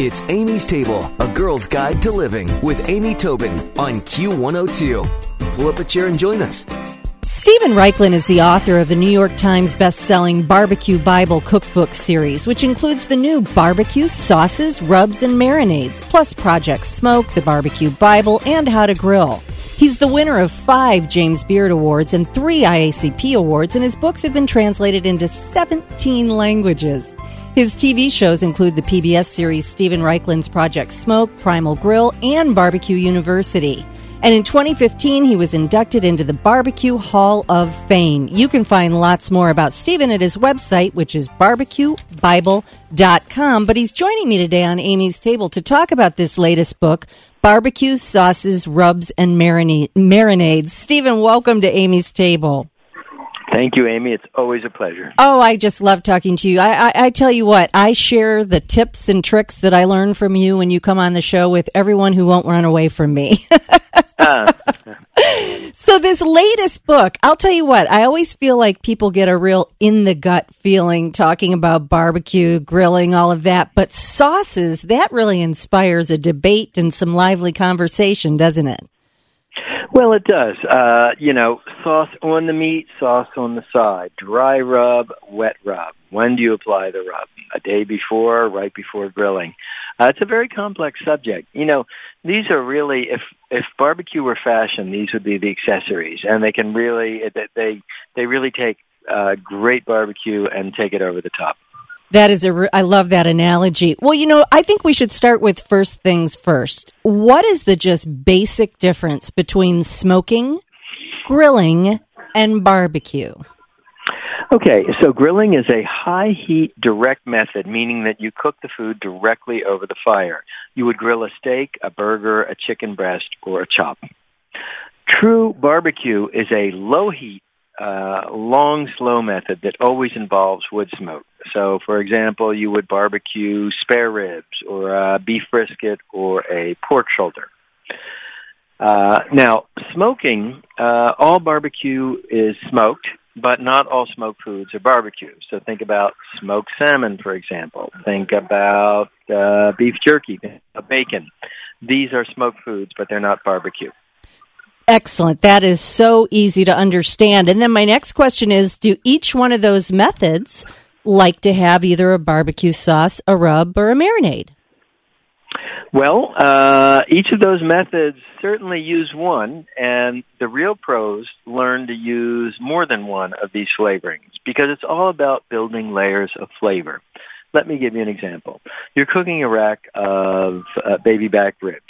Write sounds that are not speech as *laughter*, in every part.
It's Amy's Table, a girl's guide to living with Amy Tobin on Q102. Pull up a chair and join us. Steven Raichlen is the author of the New York Times best-selling Barbecue Bible Cookbook series, which includes the new barbecue sauces, rubs, and marinades, plus Project Smoke, the Barbecue Bible, and How to Grill. He's the winner of five James Beard Awards and three IACP awards, and his books have been translated into 17 languages. His TV shows include the PBS series Steven Raichlen's Project Smoke, Primal Grill, and Barbecue University. And in 2015, he was inducted into the Barbecue Hall of Fame. You can find lots more about Steven at his website, which is barbecuebible.com. But he's joining me today on Amy's Table to talk about this latest book, Barbecue Sauces, Rubs, and Marinades. Steven, welcome to Amy's Table. Thank you, Amy. It's always a pleasure. Oh, I just love talking to you. I, I, I, tell you what, I share the tips and tricks that I learn from you when you come on the show with everyone who won't run away from me. *laughs* so, this latest book, I'll tell you what, I always feel like people get a real in the gut feeling talking about barbecue, grilling, all of that. But sauces, that really inspires a debate and some lively conversation, doesn't it? Well, it does. Uh, you know, sauce on the meat, sauce on the side, dry rub, wet rub. When do you apply the rub? A day before, right before grilling. Uh, it's a very complex subject. You know, these are really if if barbecue were fashion, these would be the accessories, and they can really they they really take uh, great barbecue and take it over the top. That is a, I love that analogy. Well, you know, I think we should start with first things first. What is the just basic difference between smoking, grilling, and barbecue? Okay, so grilling is a high heat direct method, meaning that you cook the food directly over the fire. You would grill a steak, a burger, a chicken breast, or a chop. True barbecue is a low heat uh, long, slow method that always involves wood smoke. So, for example, you would barbecue spare ribs or a beef brisket or a pork shoulder. Uh, now, smoking, uh, all barbecue is smoked, but not all smoked foods are barbecue. So think about smoked salmon, for example. Think about uh, beef jerky, bacon. These are smoked foods, but they're not barbecue. Excellent. That is so easy to understand. And then my next question is Do each one of those methods like to have either a barbecue sauce, a rub, or a marinade? Well, uh, each of those methods certainly use one, and the real pros learn to use more than one of these flavorings because it's all about building layers of flavor. Let me give you an example. You're cooking a rack of uh, baby back ribs.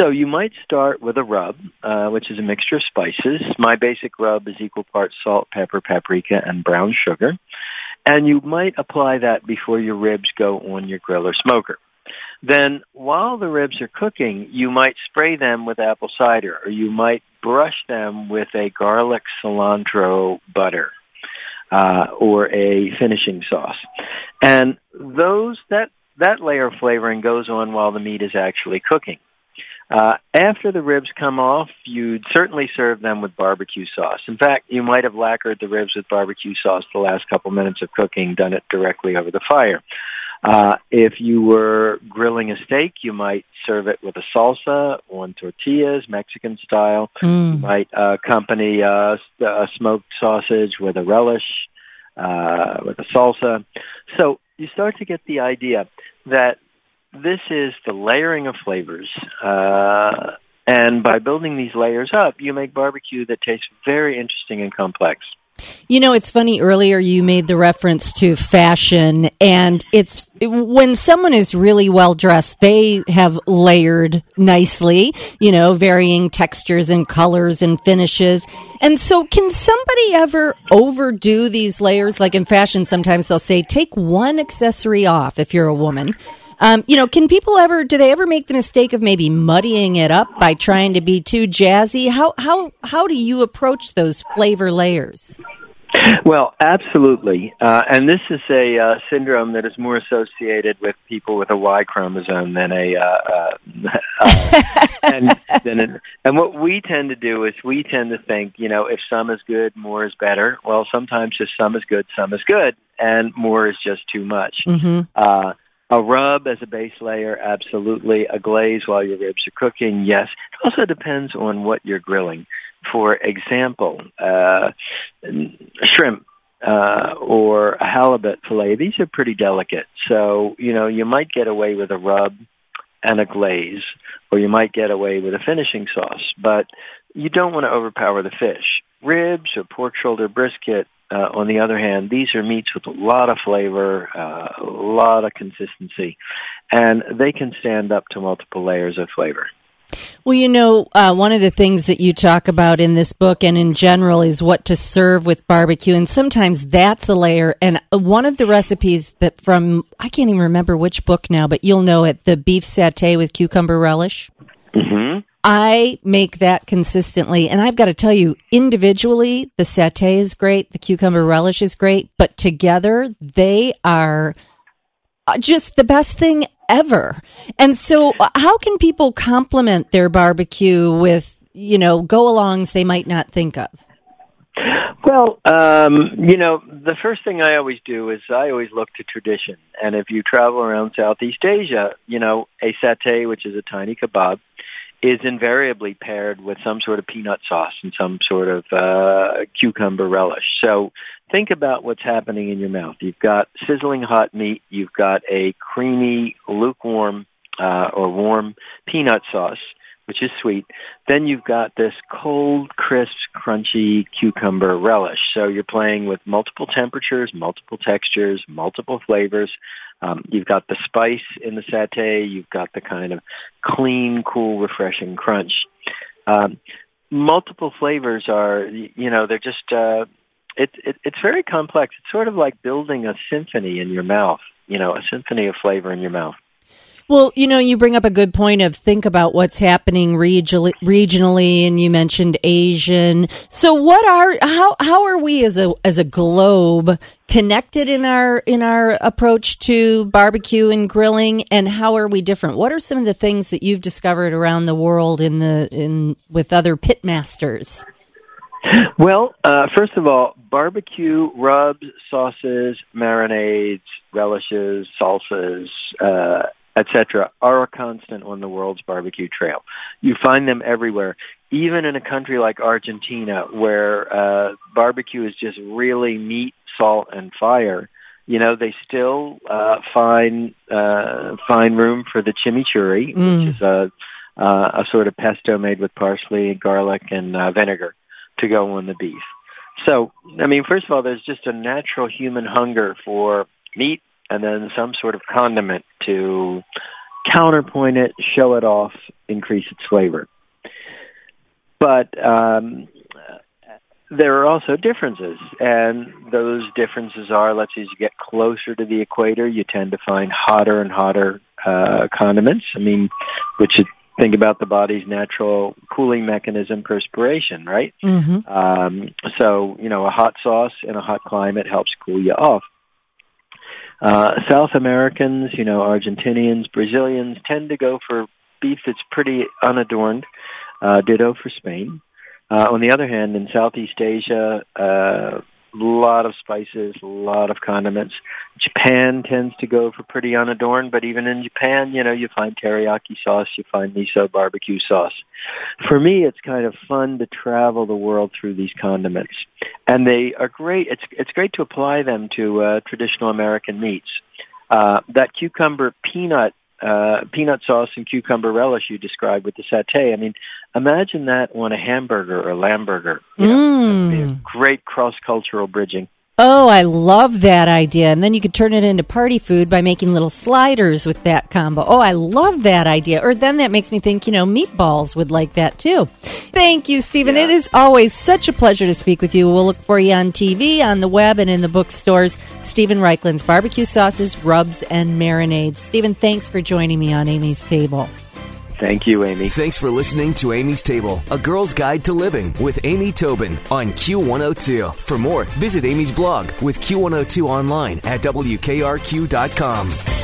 So you might start with a rub, uh, which is a mixture of spices. My basic rub is equal parts salt, pepper, paprika, and brown sugar. And you might apply that before your ribs go on your grill or smoker. Then while the ribs are cooking, you might spray them with apple cider or you might brush them with a garlic cilantro butter. Uh, or a finishing sauce. And those, that, that layer of flavoring goes on while the meat is actually cooking. Uh, after the ribs come off, you'd certainly serve them with barbecue sauce. In fact, you might have lacquered the ribs with barbecue sauce the last couple minutes of cooking, done it directly over the fire. Uh, if you were grilling a steak, you might serve it with a salsa on tortillas, Mexican style. Mm. You might uh, accompany uh, a smoked sausage with a relish, uh, with a salsa. So you start to get the idea that this is the layering of flavors. Uh, and by building these layers up, you make barbecue that tastes very interesting and complex. You know, it's funny. Earlier, you made the reference to fashion, and it's when someone is really well dressed, they have layered nicely, you know, varying textures and colors and finishes. And so, can somebody ever overdo these layers? Like in fashion, sometimes they'll say, take one accessory off if you're a woman um, you know, can people ever do they ever make the mistake of maybe muddying it up by trying to be too jazzy? How how how do you approach those flavor layers? Well, absolutely, uh, and this is a uh, syndrome that is more associated with people with a Y chromosome than a. Uh, uh, uh *laughs* and than and what we tend to do is we tend to think, you know, if some is good, more is better. Well, sometimes if some is good, some is good, and more is just too much. Mm-hmm. A rub as a base layer, absolutely. A glaze while your ribs are cooking, yes. It also depends on what you're grilling. For example, uh, shrimp uh, or a halibut fillet, these are pretty delicate. So, you know, you might get away with a rub and a glaze, or you might get away with a finishing sauce, but you don't want to overpower the fish. Ribs or pork shoulder brisket, uh, on the other hand, these are meats with a lot of flavor, uh, a lot of consistency, and they can stand up to multiple layers of flavor. Well, you know, uh, one of the things that you talk about in this book and in general is what to serve with barbecue. And sometimes that's a layer. And one of the recipes that from, I can't even remember which book now, but you'll know it the beef satay with cucumber relish. Mm-hmm. I make that consistently. And I've got to tell you, individually, the satay is great, the cucumber relish is great, but together they are uh, just the best thing ever. And so, uh, how can people complement their barbecue with, you know, go alongs they might not think of? Well, um, you know, the first thing I always do is I always look to tradition. And if you travel around Southeast Asia, you know, a satay, which is a tiny kebab, is invariably paired with some sort of peanut sauce and some sort of uh, cucumber relish. So think about what's happening in your mouth. You've got sizzling hot meat. You've got a creamy, lukewarm uh, or warm peanut sauce, which is sweet. Then you've got this cold, crisp, crunchy cucumber relish. So you're playing with multiple temperatures, multiple textures, multiple flavors. Um, you've got the spice in the satay. You've got the kind of clean, cool, refreshing crunch. Um, multiple flavors are, you know, they're just uh, it, it, it's very complex. It's sort of like building a symphony in your mouth, you know, a symphony of flavor in your mouth. Well, you know, you bring up a good point of think about what's happening regionally, regionally, and you mentioned Asian. So, what are how how are we as a as a globe connected in our in our approach to barbecue and grilling, and how are we different? What are some of the things that you've discovered around the world in the in with other pitmasters? Well, uh, first of all, barbecue rubs, sauces, marinades, relishes, salsas, uh, etc., are a constant on the world's barbecue trail. You find them everywhere, even in a country like Argentina, where uh, barbecue is just really meat, salt, and fire. You know, they still uh, find uh, find room for the chimichurri, mm. which is a uh, a sort of pesto made with parsley, garlic, and uh, vinegar to go on the beef. So, I mean, first of all, there's just a natural human hunger for meat and then some sort of condiment to counterpoint it, show it off, increase its flavor. But um, there are also differences, and those differences are, let's say, as you get closer to the equator, you tend to find hotter and hotter uh, condiments. I mean, which is, think about the body's natural cooling mechanism, perspiration, right? Mm-hmm. Um, so, you know, a hot sauce in a hot climate helps cool you off. Uh, South Americans, you know, Argentinians, Brazilians tend to go for beef that's pretty unadorned. Uh, ditto for Spain. Uh, on the other hand, in Southeast Asia, uh, lot of spices, a lot of condiments. Japan tends to go for pretty unadorned, but even in Japan, you know, you find teriyaki sauce, you find miso barbecue sauce. For me, it's kind of fun to travel the world through these condiments, and they are great. It's it's great to apply them to uh, traditional American meats. Uh, that cucumber peanut uh, peanut sauce and cucumber relish you described with the satay. I mean, imagine that on a hamburger or lamb burger. You know, mm. great cross cultural bridging. Oh, I love that idea. And then you could turn it into party food by making little sliders with that combo. Oh, I love that idea. Or then that makes me think, you know, meatballs would like that too. Thank you, Steven. Yeah. It is always such a pleasure to speak with you. We'll look for you on TV, on the web, and in the bookstores. Steven Raichlen's barbecue sauces, rubs, and marinades. Steven, thanks for joining me on Amy's Table. Thank you, Amy. Thanks for listening to Amy's Table, a girl's guide to living with Amy Tobin on Q102. For more, visit Amy's blog with Q102 online at WKRQ.com.